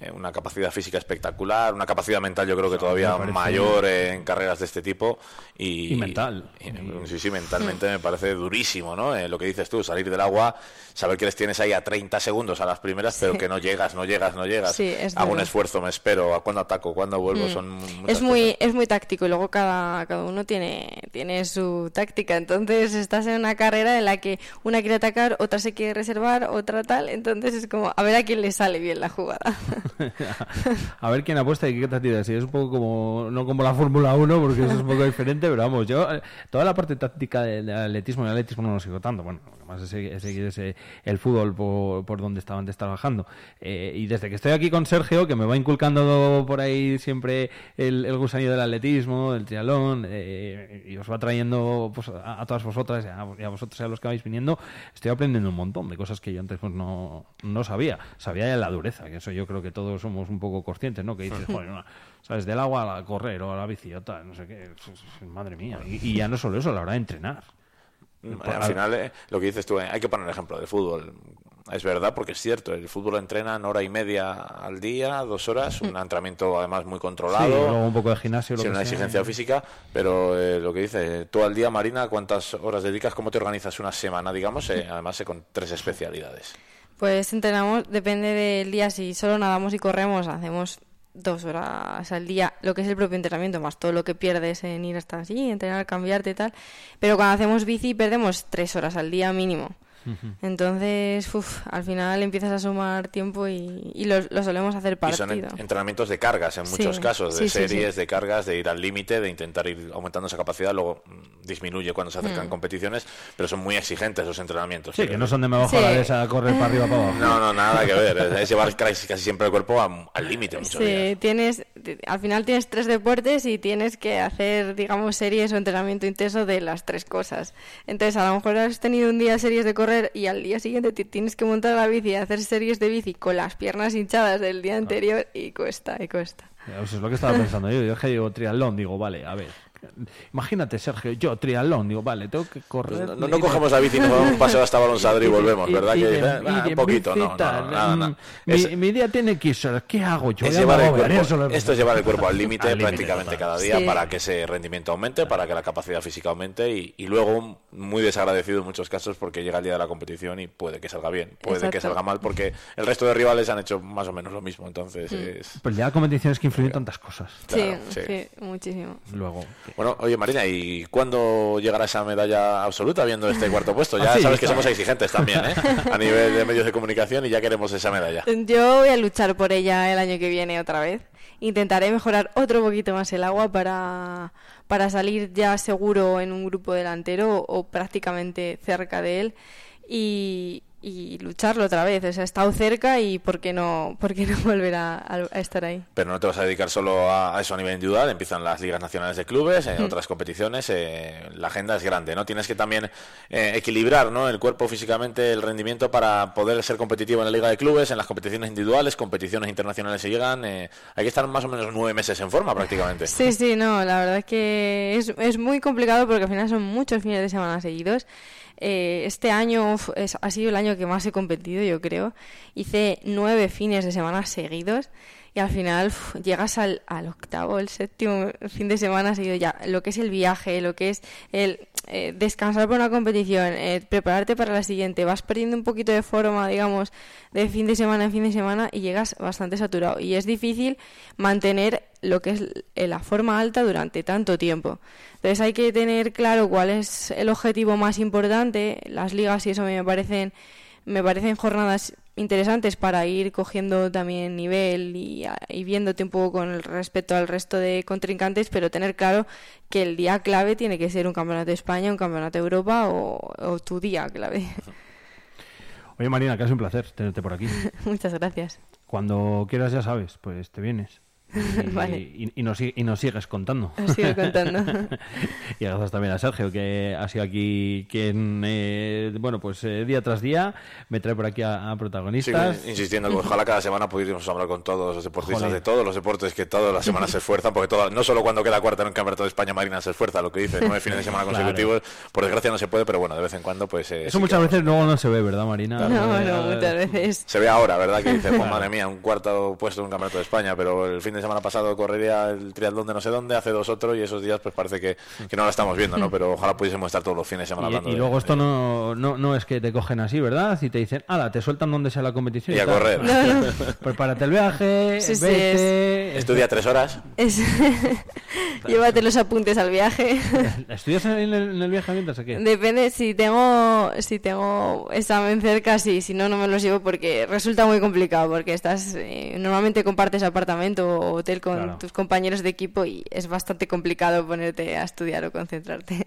Eh, una capacidad física espectacular, una capacidad mental yo creo que todavía parece- mayor en carreras de este tipo. Y, Y mental. y- sí, sí, mentalmente me parece durísimo, ¿no? Eh, lo que dices tú, salir del agua, saber que les tienes ahí a 30 segundos a las primeras, pero que no llegas, no llegas, no llegas. Sí, es Hago un esfuerzo, me espero, a cuándo ataco, cuándo vuelvo, Mm. son Es muy, cosas. es muy táctico y luego cada, cada uno tiene, tiene su táctica. Entonces estás en una carrera en la que una quiere atacar, otra se quiere reservar, otra tal. Entonces es como a ver a quién le sale bien la jugada. a ver quién apuesta y qué tiras. Sí, es un poco como, no como la Fórmula 1, porque eso es un poco diferente, pero vamos, yo, eh, toda la parte táctica del atletismo, el atletismo no lo sigo tanto. Bueno, lo que más es seguir, el fútbol por, por donde estaba antes trabajando. Eh, y desde que estoy aquí con Sergio, que me va inculcando por ahí siempre el, el gusanillo del atletismo, del triatlón, eh, y os va trayendo pues, a, a todas vosotras y a, vosotros a los que vais viniendo, estoy aprendiendo un montón de cosas que yo antes pues no, no sabía. Sabía la dureza, que eso yo creo que todos somos un poco conscientes, ¿no? Que dices, joder, no, ¿sabes? Del agua a correr o a la bici o tal, no sé qué, madre mía. Y, y ya no solo eso, a la hora de entrenar. Al final, eh, lo que dices tú, eh, hay que poner el ejemplo del fútbol. Es verdad, porque es cierto, el fútbol entrena en hora y media al día, dos horas, un entrenamiento además muy Sí, controlado. luego un poco de gimnasio, lo sin que una sea. exigencia física, pero eh, lo que dice, tú al día, Marina, ¿cuántas horas dedicas? ¿Cómo te organizas una semana, digamos? eh, además, eh, con tres especialidades. Pues entrenamos, depende del día, si solo nadamos y corremos, hacemos dos horas al día, lo que es el propio entrenamiento, más todo lo que pierdes en ir hasta allí, entrenar, cambiarte y tal. Pero cuando hacemos bici perdemos tres horas al día mínimo. Entonces, uf, al final empiezas a sumar tiempo y, y lo, lo solemos hacer Y son partido. en- entrenamientos de cargas en Sí, muchos casos, de sí, sí, series, sí. de cargas, de ir al límite, de intentar ir aumentando esa capacidad, luego mm, disminuye cuando se acercan Mm. competiciones, pero son muy exigentes los entrenamientos. Sí, que no son de me bajo Sí. la de esa, correr para arriba para abajo. No, no, nada que ver. Es llevar casi, casi siempre el cuerpo a- al límite muchos días. Sí, tienes, al final tienes tres deportes y tienes que hacer, digamos, series o entrenamiento intenso de las tres cosas. Entonces, a lo mejor has tenido un día series de correr y al día siguiente te tienes que montar la bici y hacer series de bici con las piernas hinchadas del día anterior y cuesta, y cuesta. Eso es lo que estaba pensando yo. Yo es que digo triatlón, digo, vale, a ver. Imagínate, Sergio, yo triatlón, digo, vale, tengo que correr. No, no cogemos la bici y nos damos un paseo hasta Balonsadro y volvemos, ¿verdad? y Que dices, y "Ah, un poquito, no, no, no, mm, Mi, Es- mi día tiene que ser, ¿qué hago yo? Es Ya llevar me el agobiaría cuerpo, solo de esto es llevar el cuerpo al límite prácticamente cada día Sí. para que ese rendimiento aumente, para que la capacidad física aumente y, y luego muy desagradecido en muchos casos porque llega el día de la competición y puede que salga bien, puede que salga mal porque el resto de rivales han hecho más o menos lo mismo, entonces es... Pero el día de la competición es que influyen tantas cosas. Claro, sí, sí. sí, muchísimo. Luego. Bueno, oye Marina, ¿y cuándo llegará esa medalla absoluta viendo este cuarto puesto? Ya Ah, sí, sabes que somos exigentes también, ¿eh? A nivel de medios de comunicación y ya queremos esa medalla. Yo voy a luchar por ella el año que viene otra vez. Intentaré mejorar otro poquito más el agua para, para salir ya seguro en un grupo delantero o prácticamente cerca de él y, y lucharlo otra vez. O sea, he estado cerca y ¿por qué no, por qué no volver a, estar ahí? Pero no te vas a dedicar solo a, a eso a nivel individual, empiezan las ligas nacionales de clubes, en Mm. otras competiciones, eh, la agenda es grande, ¿no? Tienes que también eh, equilibrar, ¿no? El cuerpo físicamente, el rendimiento para poder ser competitivo en la liga de clubes, en las competiciones individuales, competiciones internacionales se llegan, eh, hay que estar más o menos nueve meses en forma prácticamente. Sí, sí, no, la verdad es que es, es muy complicado porque al final son muchos fines de semana seguidos. Eh, este año ha sido el año que más he competido, yo creo. Hice nueve fines de semana seguidos y al final llegas al, al octavo, el séptimo fin de semana seguido ya. Lo que es el viaje, lo que es el eh, descansar por una competición, eh, prepararte para la siguiente, vas perdiendo un poquito de forma, digamos, de fin de semana en fin de semana y llegas bastante saturado. Y es difícil mantener lo que es la forma alta durante tanto tiempo. Entonces hay que tener claro cuál es el objetivo más importante. Las ligas y eso me parecen me parecen jornadas interesantes para ir cogiendo también nivel y, y viéndote un poco con respecto al resto de contrincantes, pero tener claro que el día clave tiene que ser un campeonato de España, un campeonato de Europa o, o tu día clave. Oye, Marina, que es un placer tenerte por aquí. Muchas gracias. Cuando quieras, ya sabes, pues te vienes. Y, Vale. y- y nos, y nos sigues contando. Os sigo contando. y gracias también a Sergio, que ha sido aquí quien, eh, bueno, pues eh, día tras día me trae por aquí a, a Sigo protagonistas. insistiendo que ojalá cada semana pudiéramos hablar con todos los deportistas Joder. de todos los deportes que todas las semanas se esfuerzan, porque todas- no solo cuando queda cuarta en un campeonato de España Marina se esfuerza, lo que dice, nueve fines de semana Claro. consecutivos, por desgracia no se puede, pero bueno, de vez en cuando pues... eh, Eso sí muchas veces luego no se ve, ¿verdad, Marina? No, Eh, no, muchas veces. Se ve ahora, ¿verdad? Que dice, pues, madre mía, un cuarto puesto en un campeonato de España, pero el fin de semana pasado correría el triatlón de no sé dónde, hace dos otro, y esos días pues parece que, que no lo estamos viendo, ¿no? Pero ojalá pudiésemos estar todos los fines de semana Y, hablando y de- luego esto no, no, no es que te cogen así, ¿verdad? Y te dicen, ala, te sueltan donde sea la competición. Y a tal". correr. No, no. Prepárate el viaje, Sí, sí, vete. Estudia tres horas. Es... Llévate los apuntes al viaje. ¿Estudias en el, en el viaje mientras o qué? Depende, si tengo, si tengo examen cerca, sí, si no, no me los llevo porque resulta muy complicado, porque estás, eh, normalmente compartes apartamento o hotel con Claro. tus compañeros de equipo y es bastante complicado ponerte a estudiar o concentrarte.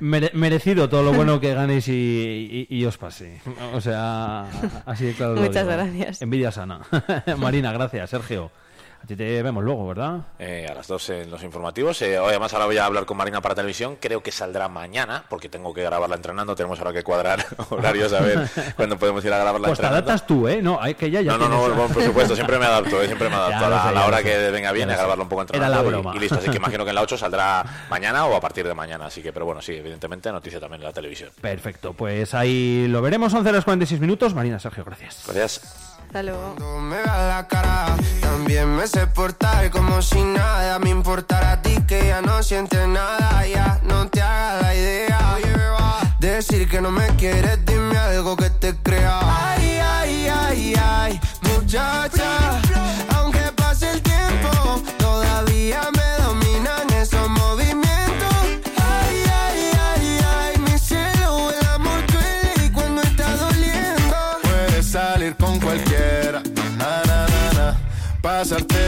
Mere- merecido todo lo bueno que ganéis y, y- y os pase. O sea, así de claro. lo Muchas digo. gracias. Envidia sana. Marina, gracias. Sergio, a ti te vemos luego, ¿verdad? Eh, a las dos en los informativos. Eh, hoy además ahora voy a hablar con Marina para televisión. Creo que saldrá mañana, porque tengo que grabarla entrenando. Tenemos ahora que cuadrar horarios a ver cuándo podemos ir a grabarla Pues te entrenando. adaptas tú, ¿eh? No, hay que ya, ya No, no, no, bueno, por supuesto, siempre me adapto, eh, siempre me adapto a la, sé, a la ya hora que venga bien a grabarlo un poco Era entrenando la y- broma. Y, listo. Así que imagino que en la 8 saldrá mañana o a partir de mañana. Así que, pero bueno, sí, evidentemente noticia también en la televisión. Perfecto, pues ahí lo veremos. 11 horas 46 minutos. Marina, Sergio, gracias. Gracias. Hasta me veas la cara, también me sé portar como si nada me importara a ti que ya no sientes nada, ya no te hagas la idea. Decir que no me quieres, dime algo que te crea. Ay, ay, ay, ay, muchacha, aunque pase el tiempo, todavía me pasarte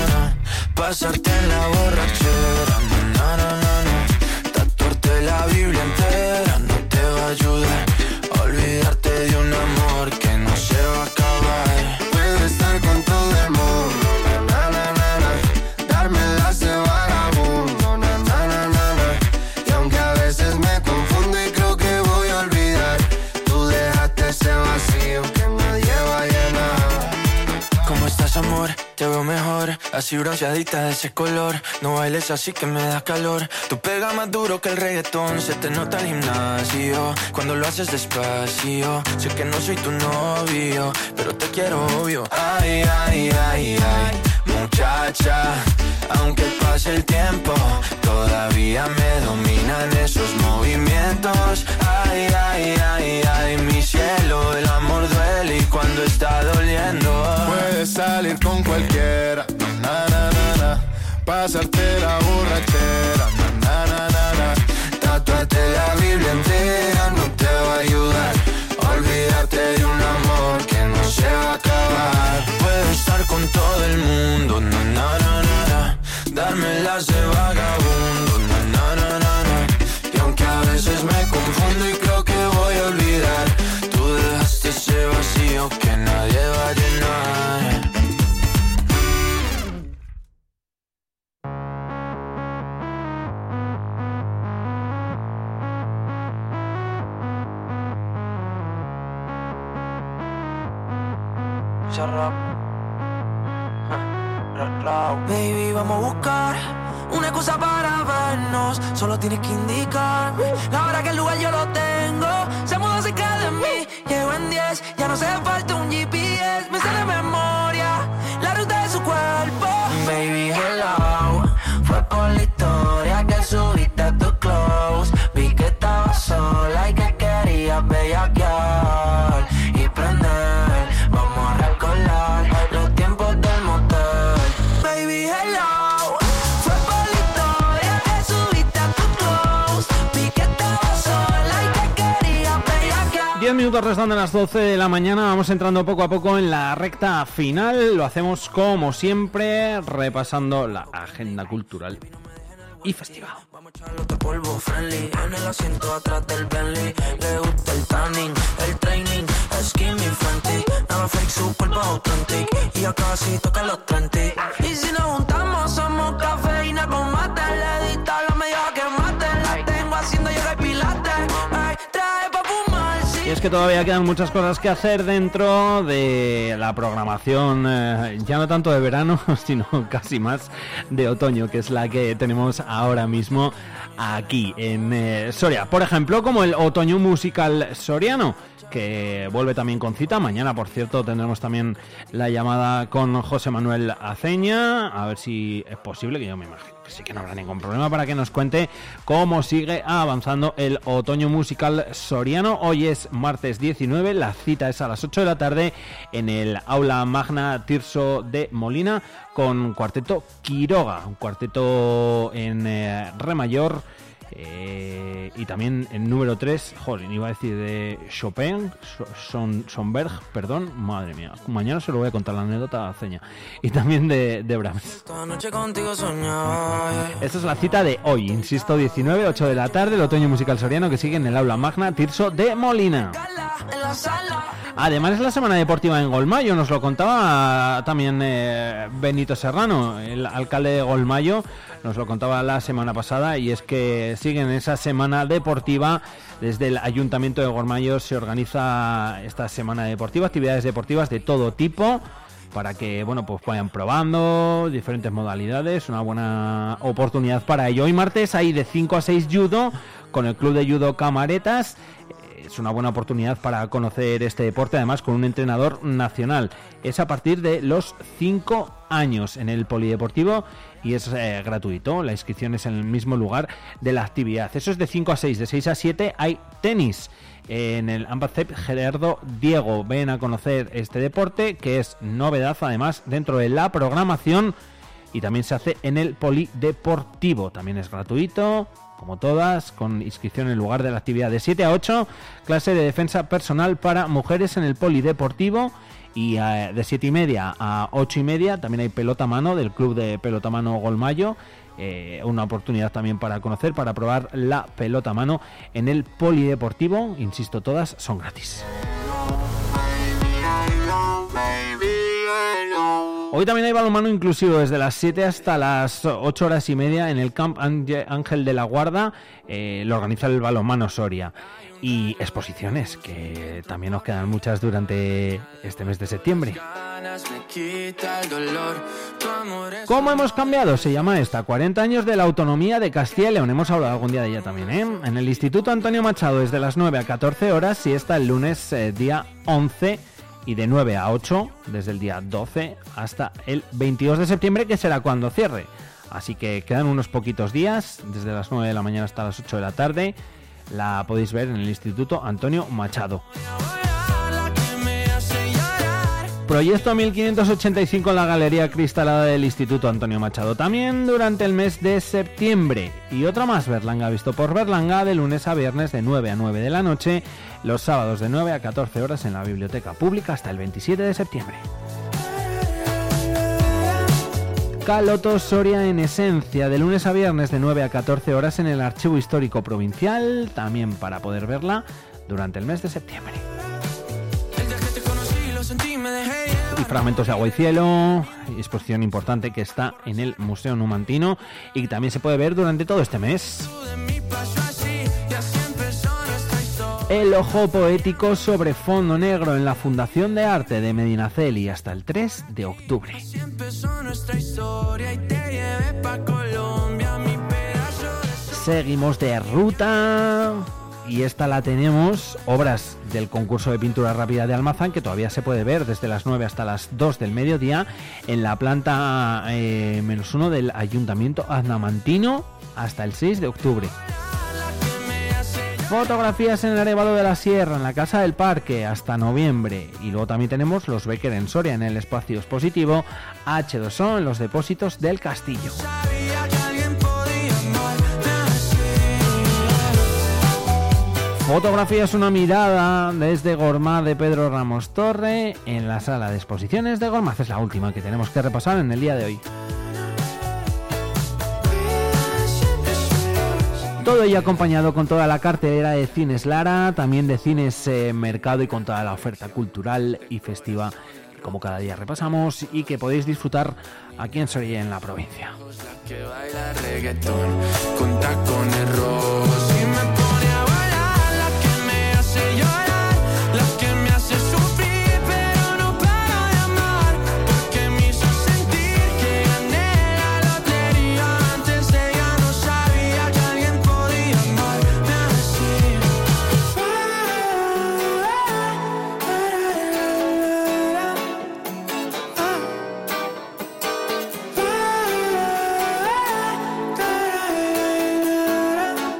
Pasarte en la borrachera, na, na, na. Tatuarte la Biblia entera no te va a ayudar. Así bronceadita de ese color. No bailes así que me das calor. Tú pega más duro que el reggaetón, se te nota el gimnasio. Cuando lo haces despacio, sé que no soy tu novio, pero te quiero obvio. Ay, ay, ay, ay, muchacha. Aunque pase el tiempo, todavía me dominan esos movimientos. Ay, ay, ay, ay, mi cielo, el amor duele y cuando está doliendo. Puedes salir con cualquiera, na, na, na, na. Pasarte la borrachera, na, na, na, na, na. Tatuarte la Biblia entera mañana, vamos entrando poco a poco en la recta final. Lo hacemos como siempre, repasando la agenda cultural y festival. Otro polvo friendly en el asiento atrás del Bentley. Le gusta el tanning, el training, skinny friendly. Nada fake, su cuerpo authentic. Y ya casi toca los 30. Y si nos juntamos, somos cafeína con mate. Le edita la media que es que todavía quedan muchas cosas que hacer dentro de la programación, eh, ya no tanto de verano, sino casi más de otoño, que es la que tenemos ahora mismo aquí en eh, Soria. Por ejemplo, como el otoño musical soriano que vuelve también con cita. Mañana, por cierto, tendremos también la llamada con José Manuel Aceña, a ver si es posible, que yo me imagino que sí que no habrá ningún problema para que nos cuente cómo sigue avanzando el otoño musical soriano. Hoy es martes 19, la cita es a las 8 de la tarde en el aula magna Tirso de Molina con cuarteto Quiroga, un cuarteto en eh, re mayor. Eh, y también en número 3, joder, iba a decir de Chopin, So- Son, Sonberg, perdón, madre mía, mañana se lo voy a contar la anécdota a Ceña. Y también de, de Brahms. Esta es la cita de hoy, insisto, 19, 8 de la tarde, el otoño musical soriano que sigue en el aula magna Tirso de Molina. Además es la semana deportiva en Golmayo, nos lo contaba también eh, Benito Serrano, el alcalde de Golmayo, nos lo contaba la semana pasada y es que siguen esa semana deportiva. Desde el Ayuntamiento de Golmayo se organiza esta semana deportiva, actividades deportivas de todo tipo para que bueno pues vayan probando diferentes modalidades, una buena oportunidad para ello. Hoy martes hay de 5 a 6 judo con el club de judo Camaretas es una buena oportunidad para conocer este deporte, además con un entrenador nacional. Es a partir de los 5 años en el polideportivo y es eh, gratuito. La inscripción es en el mismo lugar de la actividad. Eso es de 5 a 6, de 6 a 7 hay tenis. En el Ambacep Gerardo Diego ven a conocer este deporte que es novedad además dentro de la programación y también se hace en el polideportivo. También es gratuito, como todas, con inscripción en lugar de la actividad de 7 a 8, clase de defensa personal para mujeres en el polideportivo. Y eh, de 7 y media a 8 y media también hay pelota mano del club de pelota mano Golmayo. Eh, una oportunidad también para conocer, para probar la pelota mano en el polideportivo. Insisto, todas son gratis. Hoy también hay balonmano inclusivo desde las 7 hasta las 8 horas y media en el Camp Ángel de la Guarda. Eh, lo organiza el balonmano Soria. Y exposiciones, que también nos quedan muchas durante este mes de septiembre. ¿Cómo hemos cambiado? Se llama esta, 40 años de la autonomía de Castilla y León. Hemos hablado algún día de ella también, ¿eh? En el Instituto Antonio Machado desde las 9 a 14 horas y está el lunes eh, día 11 y de 9 a 8 desde el día 12 hasta el 22 de septiembre que será cuando cierre. Así que quedan unos poquitos días, desde las 9 de la mañana hasta las 8 de la tarde. La podéis ver en el Instituto Antonio Machado. Proyecto 1585 en la Galería Cristalada del Instituto Antonio Machado también durante el mes de septiembre. Y otra más, Berlanga visto por Berlanga, de lunes a viernes de 9 a 9 de la noche, los sábados de 9 a 14 horas en la Biblioteca Pública hasta el 27 de septiembre. Caloto Soria en esencia, de lunes a viernes de 9 a 14 horas en el Archivo Histórico Provincial, también para poder verla durante el mes de septiembre. Fragmentos de agua y cielo, exposición importante que está en el Museo Numantino y que también se puede ver durante todo este mes. El ojo poético sobre fondo negro en la Fundación de Arte de Medinaceli hasta el 3 de octubre. Seguimos de ruta y esta la tenemos, obras del concurso de pintura rápida de Almazán, que todavía se puede ver desde las 9 hasta las 2 del mediodía en la planta eh, menos 1 del Ayuntamiento Aznamantino hasta el 6 de octubre. Fotografías en el Arevalo de la Sierra, en la Casa del Parque, hasta noviembre. Y luego también tenemos los Becker en Soria, en el espacio expositivo H2O, en los depósitos del castillo. Fotografías una mirada desde Gormaz de Pedro Ramos Torre en la sala de exposiciones de Gormaz. Es la última que tenemos que repasar en el día de hoy. Todo ello acompañado con toda la cartelera de Cines Lara, también de Cines eh, Mercado y con toda la oferta cultural y festiva como cada día repasamos y que podéis disfrutar aquí en Soria en la provincia.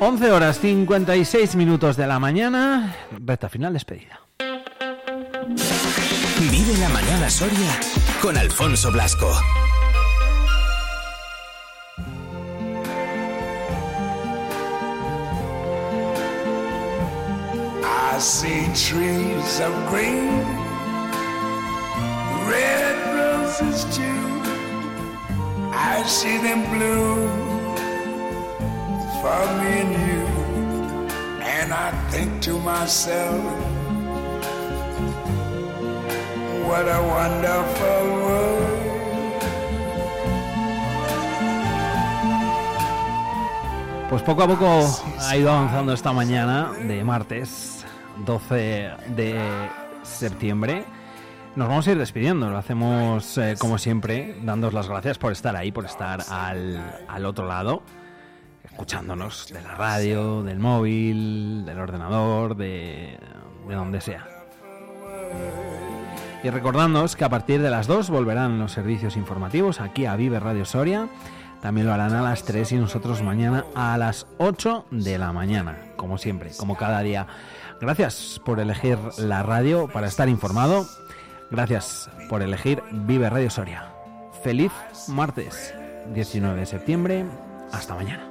11 horas 56 minutos de la mañana, recta final despedida. Vive la mañana Soria con Alfonso Blasco. I see trees of green, red roses too. I see them blue for me and you. And I think to myself, What a wonderful world. Pues poco a poco ha ido avanzando esta mañana de martes 12 de septiembre. Nos vamos a ir despidiendo, lo hacemos eh, como siempre, dándos las gracias por estar ahí, por estar al, al otro lado, escuchándonos de la radio, del móvil, del ordenador, de, de donde sea. Y recordándoos que a partir de las 2 volverán los servicios informativos aquí a Vive Radio Soria. También lo harán a las 3 y nosotros mañana a las 8 de la mañana, como siempre, como cada día. Gracias por elegir la radio para estar informado. Gracias por elegir Vive Radio Soria. Feliz martes 19 de septiembre. Hasta mañana.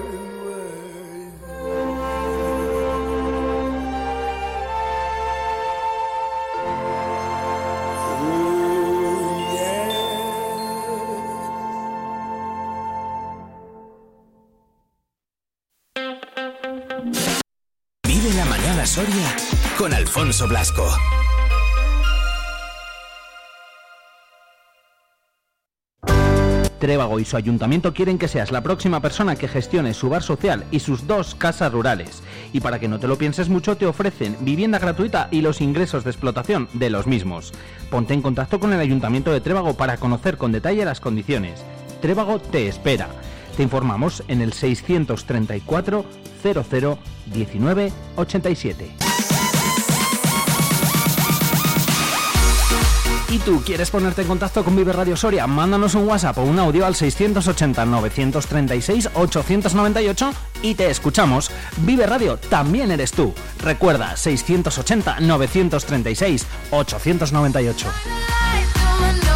Con Alfonso Blasco. Trébago y su ayuntamiento quieren que seas la próxima persona que gestione su bar social y sus dos casas rurales. Y para que no te lo pienses mucho, te ofrecen vivienda gratuita y los ingresos de explotación de los mismos. Ponte en contacto con el ayuntamiento de Trébago para conocer con detalle las condiciones. Trébago te espera. Te informamos en el 634 00 19 87. ¿Y tú quieres ponerte en contacto con Vive Radio Soria? Mándanos un WhatsApp o un audio al 680-936-898 y te escuchamos. Vive Radio también eres tú. Recuerda, 680-936-898.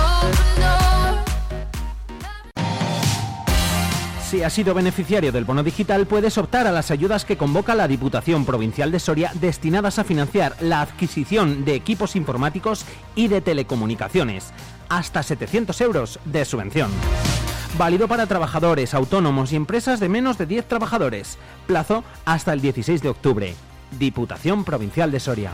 Si has sido beneficiario del bono digital, puedes optar a las ayudas que convoca la Diputación Provincial de Soria destinadas a financiar la adquisición de equipos informáticos y de telecomunicaciones. Hasta 700 euros de subvención. Válido para trabajadores, autónomos y empresas de menos de 10 trabajadores. Plazo hasta el 16 de octubre. Diputación Provincial de Soria.